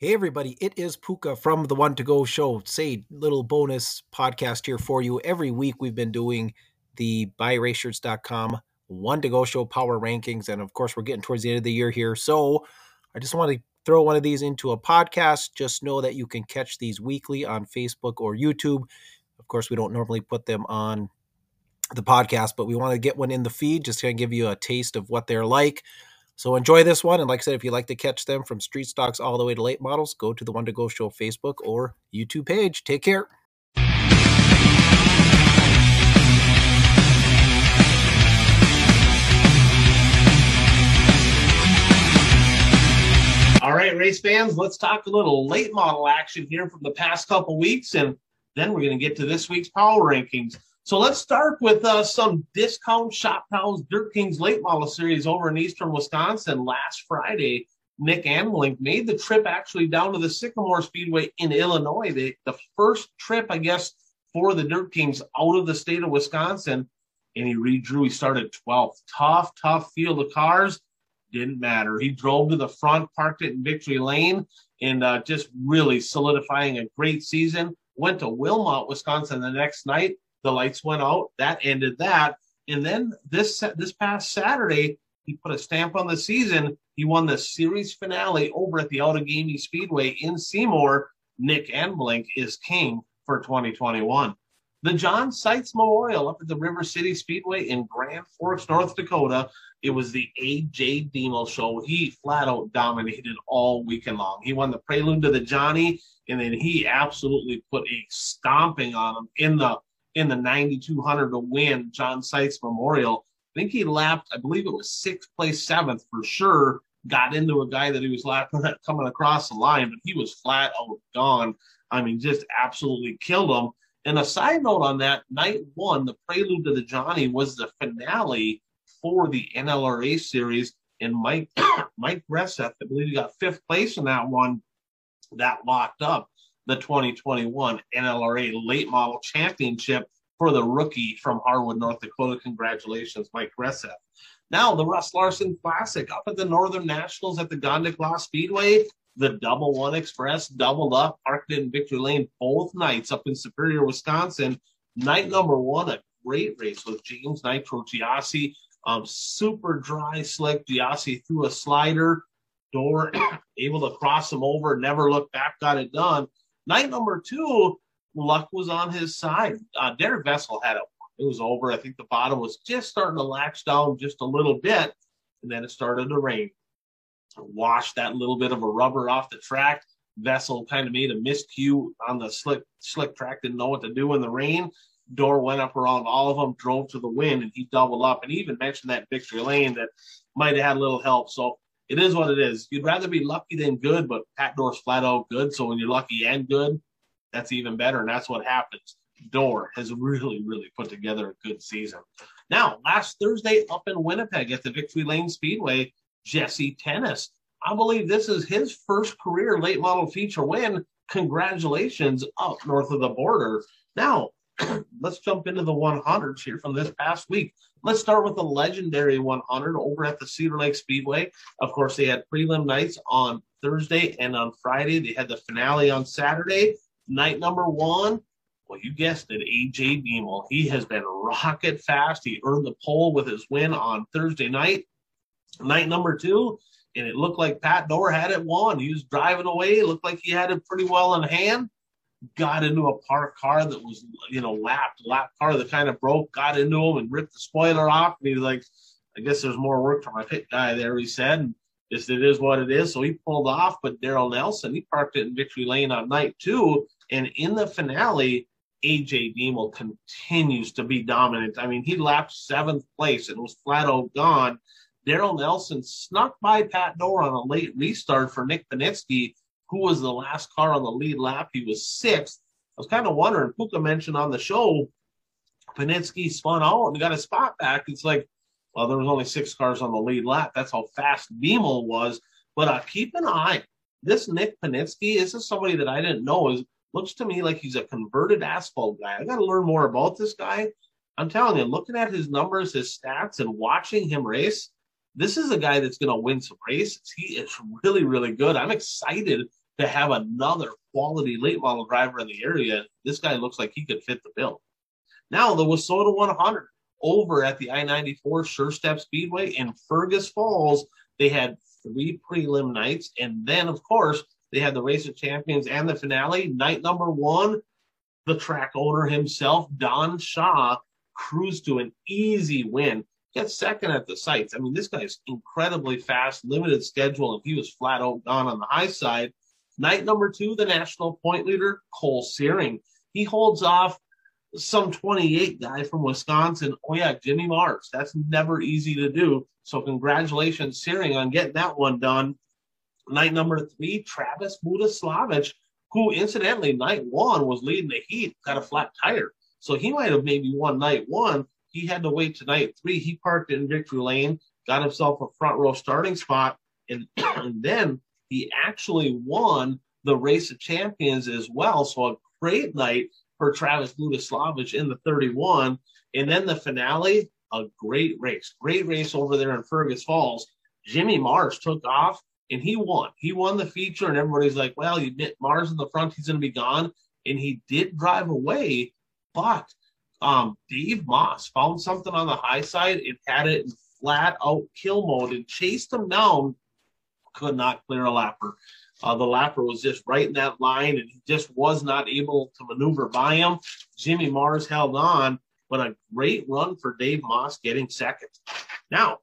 Hey everybody, it is Puka from the One to Go Show. Say little bonus podcast here for you. Every week we've been doing the buyraceshirts.com One to Go Show power rankings, and of course we're getting towards the end of the year here. So I just want to throw one of these into a podcast. Just know that you can catch these weekly on Facebook or YouTube. Of course, we don't normally put them on the podcast, but we want to get one in the feed just to give you a taste of what they're like. So enjoy this one. And like I said, if you like to catch them from street stocks all the way to late models, go to the One to Go Show Facebook or YouTube page. Take care. All right, race fans, let's talk a little late model action here from the past couple weeks, and then we're going to get to this week's power rankings. So let's start with uh, some discount Shop Towns Dirt Kings late model series over in eastern Wisconsin. Last Friday, Nick Anvelink made the trip actually down to the Sycamore Speedway in Illinois. The, the first trip, I guess, for the Dirt Kings out of the state of Wisconsin. And he redrew. He started 12th. Tough, tough field of cars. Didn't matter. He drove to the front, parked it in victory lane, and uh, just really solidifying a great season. Went to Wilmot, Wisconsin the next night the lights went out. That ended that. And then this this past Saturday, he put a stamp on the season. He won the series finale over at the Outagamie Speedway in Seymour. Nick Anvelink is king for 2021. The John Seitz Memorial up at the River City Speedway in Grand Forks, North Dakota. It was the AJ Diemel show. He flat out dominated all weekend long. He won the prelude to the Johnny, and then he absolutely put a stomping on him in the in the 9200 to win John Seitz Memorial. I think he lapped, I believe it was sixth place, seventh for sure. Got into a guy that he was lapping coming across the line, but he was flat out gone. I mean, just absolutely killed him. And a side note on that, night one, the prelude to the Johnny was the finale for the NLRA series. And Mike Mike Gresseth, I believe he got fifth place in that one. That locked up the 2021 NLRA Late Model Championship for the rookie from Harwood, North Dakota. Congratulations, Mike Gresseth. Now, the Russ Larson Classic up at the Northern Nationals at the Gondik Law Speedway. The Double One Express doubled up, parked in Victory Lane both nights up in Superior, Wisconsin. Night number one, a great race with James Nitro Giassi. Um, super dry, slick. Giassi threw a slider, Doar, able to cross him over, never looked back, got it done. Night number two, luck was on his side. Uh, Derek Vessel had it. It was over. I think the bottom was just starting to latch down just a little bit, and then it started to rain. Washed that little bit of a rubber off the track. Vessel kind of made a miscue on the slick slick track. Didn't know what to do in the rain. Doar went up around all of them, drove to the wind, and he doubled up. And he even mentioned that victory lane that might have had a little help. So it is what it is. You'd rather be lucky than good, but Pat Doar's flat out good. So when you're lucky and good, that's even better. And that's what happens. Doar has really, really put together a good season. Now, last Thursday up in Winnipeg at the Victory Lane Speedway, Jesse Tennis. I believe this is his first career late model feature win. Congratulations up north of the border. Now, let's jump into the 100s here from this past week. Let's start with the legendary 100 over at the Cedar Lake Speedway. Of course, they had prelim nights on Thursday and on Friday. They had the finale on Saturday. Night number one, well, you guessed it, AJ Diemel. He has been rocket fast. He earned the pole with his win on Thursday night. Night number two, and it looked like Pat Doar had it won. He was driving away. It looked like he had it pretty well in hand got into a parked car that was, you know, lapped, lap car that kind of broke, got into him and ripped the spoiler off. And he's like, I guess there's more work for my pit guy there, he said. And just it is what it is. So he pulled off, but Daryl Nelson, he parked it in Victory Lane on night two. And in the finale, AJ Diemel continues to be dominant. I mean, he lapped seventh place and was flat out gone. Daryl Nelson snuck by Pat Doar on a late restart for Nick Panitsky who was the last car on the lead lap. He was sixth. I was kind of wondering, Puka mentioned on the show, Panitsky spun out and got a spot back. It's like, well, there was only six cars on the lead lap. That's how fast Diemel was. But uh, keep an eye. This Nick Panitsky, this is somebody that I didn't know. Is looks to me like he's a converted asphalt guy. I got to learn more about this guy. I'm telling you, looking at his numbers, his stats, and watching him race, this is a guy that's going to win some races. He is really, really good. I'm excited to have another quality late model driver in the area. This guy looks like he could fit the bill. Now the WISSOTA 100 over at the I-94 Sure Step Speedway in Fergus Falls. They had three prelim nights, and then of course they had the race of champions and the finale. Night number one, the track owner himself, Don Shaw, cruised to an easy win. Gets second at the Seitz. I mean, this guy's incredibly fast, limited schedule, and he was flat out gone on the high side. Night number two, the national point leader, Cole Searing. He holds off some 28 guy from Wisconsin. Oh, yeah, Jimmy Mars. That's never easy to do. So, congratulations, Searing, on getting that one done. Night number three, Travis Budaslavich, who incidentally, night one was leading the heat, got a flat tire. So, he might have maybe won night one. He had to wait to night three. He parked in victory lane, got himself a front row starting spot, and, and then he actually won the race of champions as well. So, a great night for Travis Budaslavich in the 31. And then the finale, a great race, great race over there in Fergus Falls. Jimmy Mars took off and he won. He won the feature, and everybody's like, well, you get Mars in the front, he's going to be gone. And he did drive away, but um, Dave Moss found something on the high side and had it in flat out kill mode and chased him down. Could not clear a lapper. Uh, the lapper was just right in that line, and he just was not able to maneuver by him. Jimmy Mars held on, but a great run for Dave Moss getting second. Now,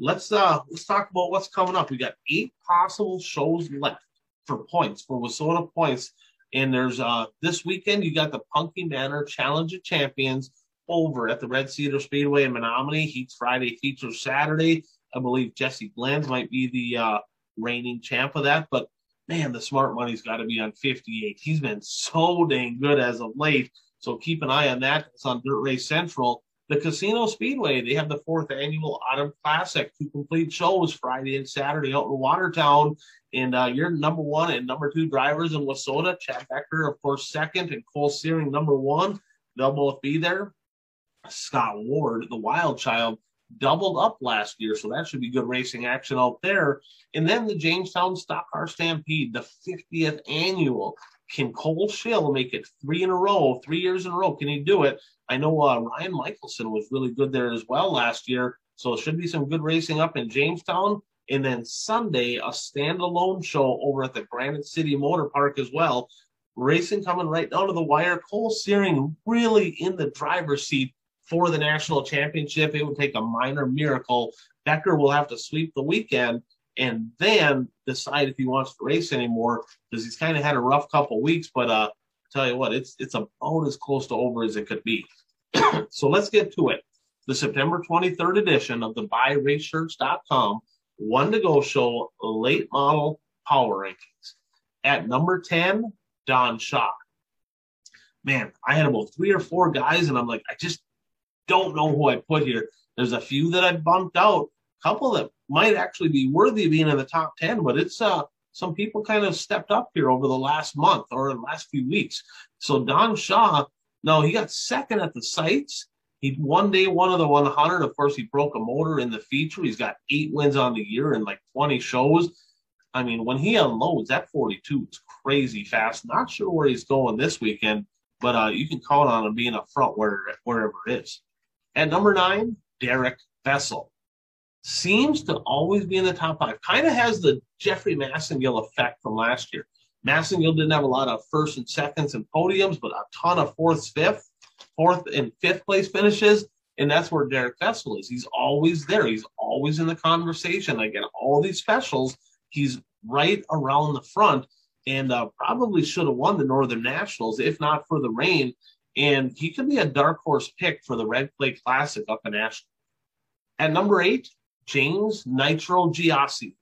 let's uh let's talk about what's coming up. We got eight possible shows left for points for WISSOTA points, and there's uh this weekend you got the Punky Manor Challenge of Champions over at the Red Cedar Speedway in Menomonie. Heats Friday, features Saturday. I believe Jesse Glenns might be the uh, reigning champ of that, but man, the smart money's got to be on 58. He's been so dang good as of late. So keep an eye on that. It's on Dirt Race Central. The Casino Speedway, they have the fourth annual Autumn Classic, two complete shows Friday and Saturday out in Watertown. And uh, your number one and number two drivers in WISSOTA, Chad Becker, of course, second, and Cole Searing, number one. They'll both be there. Scott Ward, the wild child, doubled up last year, so that should be good racing action out there. And then the Jamestown Stock Car Stampede, the 50th annual. Can Cole Schill make it three in a row, three years in a row? Can he do it? I know uh, Ryan Michelson was really good there as well last year, so it should be some good racing up in Jamestown. And then Sunday, a standalone show over at the Granite City Motor Park as well. Racing coming right down to the wire. Cole Searing really in the driver's seat for the national championship. It would take a minor miracle. Becker will have to sweep the weekend and then decide if he wants to race anymore because he's kind of had a rough couple weeks. But uh, tell you what, it's it's about as close to over as it could be. so let's get to it. The September 23rd edition of the BuyRaceShirts.com one to go show late model power rankings. At number 10, Don Shaw. Man, I had about three or four guys, and I'm like, I just don't know who I put here. There's a few that I bumped out, a couple that might actually be worthy of being in the top 10, but it's uh some people kind of stepped up here over the last month or the last few weeks. So Don Shaw, no, he got second at the Seitz. He one day one of the 100. Of course, he broke a motor in the feature. He's got eight wins on the year and like 20 shows. I mean, when he unloads, that 42 is crazy fast. Not sure where he's going this weekend, but uh, you can count on him being up front where, wherever it is. At number nine, Derek Vessel. Seems to always be in the top five. Kind of has the Jeffrey Massengill effect from last year. Massengill didn't have a lot of first and seconds and podiums, but a ton of fourth, fifth, fourth and fifth place finishes. And that's where Derek Vessel is. He's always there. He's always in the conversation. Again, all these specials, he's right around the front and uh, probably should have won the Northern Nationals if not for the rain and he could be a dark horse pick for the Red Clay Classic up in Ashland. At number eight, James Nitro Giassi.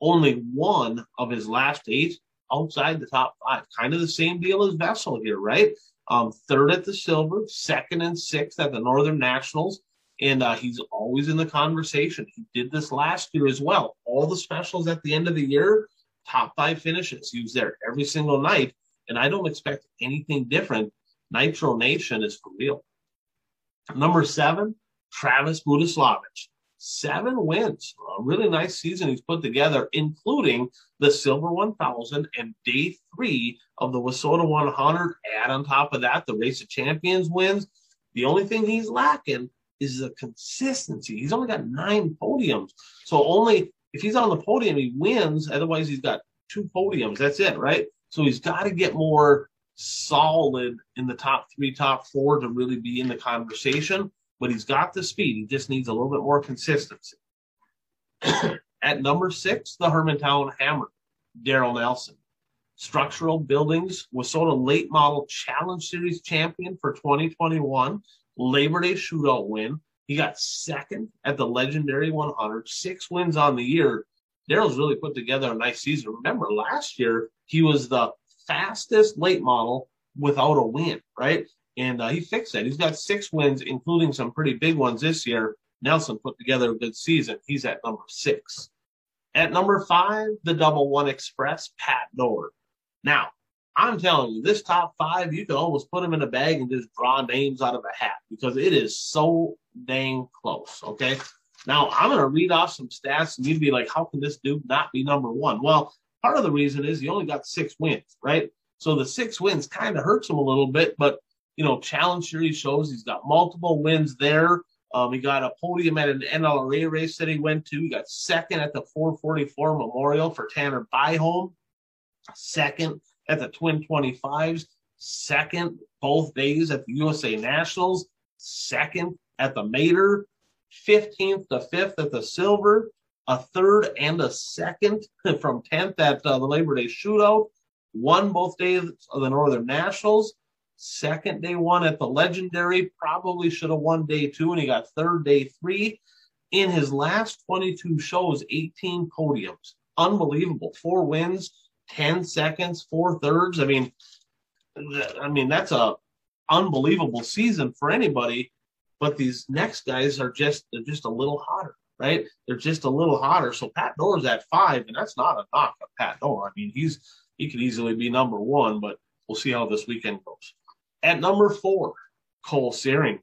Only one of his last eight outside the top five. Kind of the same deal as Vessel here, right? Um, third at the Silver, second and sixth at the Northern Nationals, and uh, he's always in the conversation. He did this last year as well. All the specials at the end of the year, top five finishes. He was there every single night, and I don't expect anything different Nitro Nation is for real. Number seven, Travis Budaslavich. seven wins. A really nice season he's put together, including the Silver 1000 and day three of the WISSOTA 100. Add on top of that, the Race of Champions wins. The only thing he's lacking is the consistency. He's only got nine podiums. So only if he's on the podium, he wins. Otherwise, he's got two podiums. That's it, right? So he's got to get more solid in the top three, top four to really be in the conversation. But he's got the speed. He just needs a little bit more consistency. At number six, the Hermantown Hammer, Daryl Nelson. Structural Buildings WISSOTA late model Challenge Series champion for 2021. Labor Day shootout win. He got second at the legendary 100, six wins on the year. Daryl's really put together a nice season. Remember, last year he was the fastest late model without a win, right? And uh, he fixed that. He's got six wins, including some pretty big ones this year. Nelson put together a good season. He's at number six. At number five, the double one express, Pat Nord. Now, I'm telling you, this top five, you can almost put them in a bag and just draw names out of a hat because it is so dang close. Okay. Now, I'm going to read off some stats and you'd be like, how can this dude not be number one? Well, part of the reason is he only got six wins, right? So the six wins kind of hurts him a little bit, but you know, Challenge Series shows he's got multiple wins there. Um, he got a podium at an NLRA race that he went to. He got second at the 444 Memorial for Tanner Byholm, second at the Twin 25s, second both days at the USA Nationals, second at the Mater, 15th to 5th at the Silver, a third and a second from 10th at uh, the Labor Day Shootout, won both days of the Northern Nationals, second day one at the Legendary, probably should have won day two, and he got third day three. In his last 22 shows, 18 podiums. Unbelievable. Four wins, 10 seconds, four thirds. I mean, I mean, that's a unbelievable season for anybody. But these next guys are just they're just a little hotter, right? They're just a little hotter. So Pat Doar's at five, and that's not a knock on Pat Doar. I mean, he's he could easily be number one, but we'll see how this weekend goes. At number four, Cole Searing,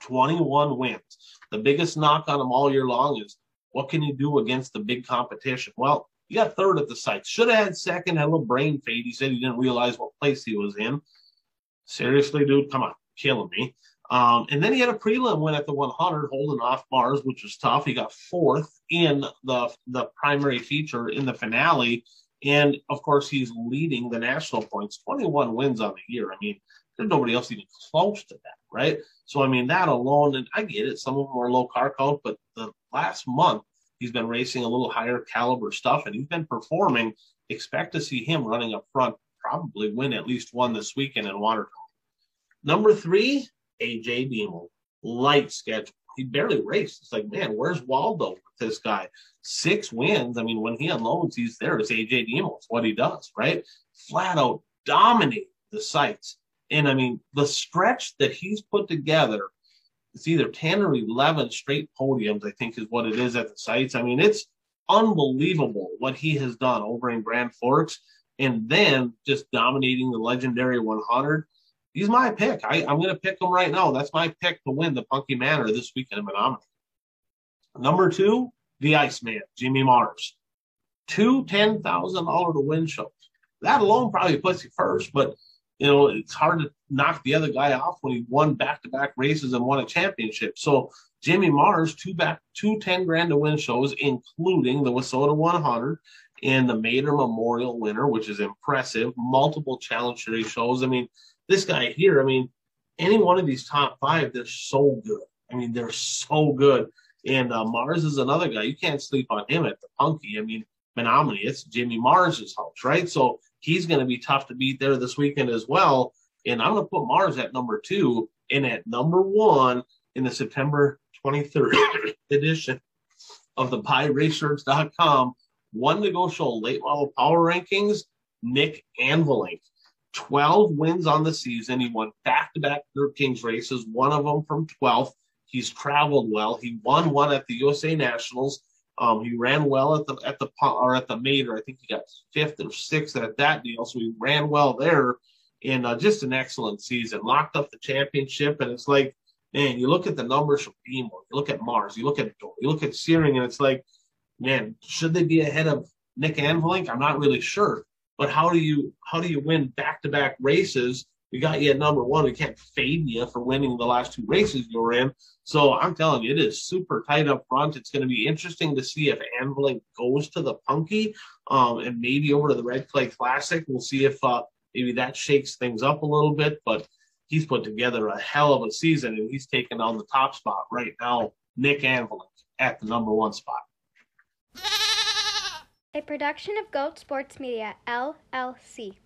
21 wins. The biggest knock on him all year long is what can you do against the big competition? Well, he got third at the site. Should have had second, had a little brain fade. He said he didn't realize what place he was in. Seriously, dude, come on, killing me. Um, and then he had a prelim win at the 100, holding off Mars, which was tough. He got fourth in the the primary feature in the finale, and of course, he's leading the national points. 21 wins on the year. I mean, there's nobody else even close to that, right? So I mean, that alone, and I get it. Some of them are low car count, but the last month he's been racing a little higher caliber stuff, and he's been performing. Expect to see him running up front. Probably win at least one this weekend in Watertown. Number three, AJ Diemel. Light schedule. He barely raced. It's like, man, where's Waldo with this guy? Six wins. I mean, when he unloads, he's there. It's AJ Diemel. It's what he does, right? Flat out dominate the Seitz. And I mean, the stretch that he's put together, it's either 10 or 11 straight podiums, I think is what it is at the Seitz. I mean, it's unbelievable what he has done over in Grand Forks and then just dominating the legendary 100 he's my pick. I, am going to pick him right now. That's my pick to win the Punky Manor this weekend in Menomonie. Number two, the Iceman, Jimmy Mars. Two $10,000 to win shows. That alone probably puts you first, but you know, it's hard to knock the other guy off when he won back to back races and won a championship. So Jimmy Mars, two back, two ten grand to win shows, including the WISSOTA 100 and the Mater Memorial winner, which is impressive. Multiple challenge series shows. I mean, this guy here, I mean, any one of these top five, they're so good. I mean, they're so good. And uh, Mars is another guy. You can't sleep on him at the Punky. I mean, Menomonie, it's Jimmy Mars's house, right? So he's going to be tough to beat there this weekend as well. And I'm going to put Mars at number two and at number one in the September 23rd edition of the BuyRaceShirts.com one to go show late model power rankings, Nick Anvelink. 12 wins on the season. He won back to back Dirt Kings races, one of them from 12th. He's traveled well. He won one at the USA Nationals. Um, he ran well at the at the or at the Mater. I think he got fifth or sixth at that deal, so he ran well there. And uh, just an excellent season. Locked up the championship, and it's like man, you look at the numbers from Beemore, you look at Mars, you look at you look at Searing, and it's like, man, should they be ahead of Nick Anvelink? I'm not really sure. But how do you how do you win back to back races? We got you at number one. We can't fade you for winning the last two races you were in. So I'm telling you, it is super tight up front. It's going to be interesting to see if Anvelink goes to the Punky um, and maybe over to the Red Clay Classic. We'll see if uh, maybe that shakes things up a little bit. But he's put together a hell of a season and he's taken on the top spot right now. Nick Anvelink at the number one spot. A production of Goat Sports Media, LLC.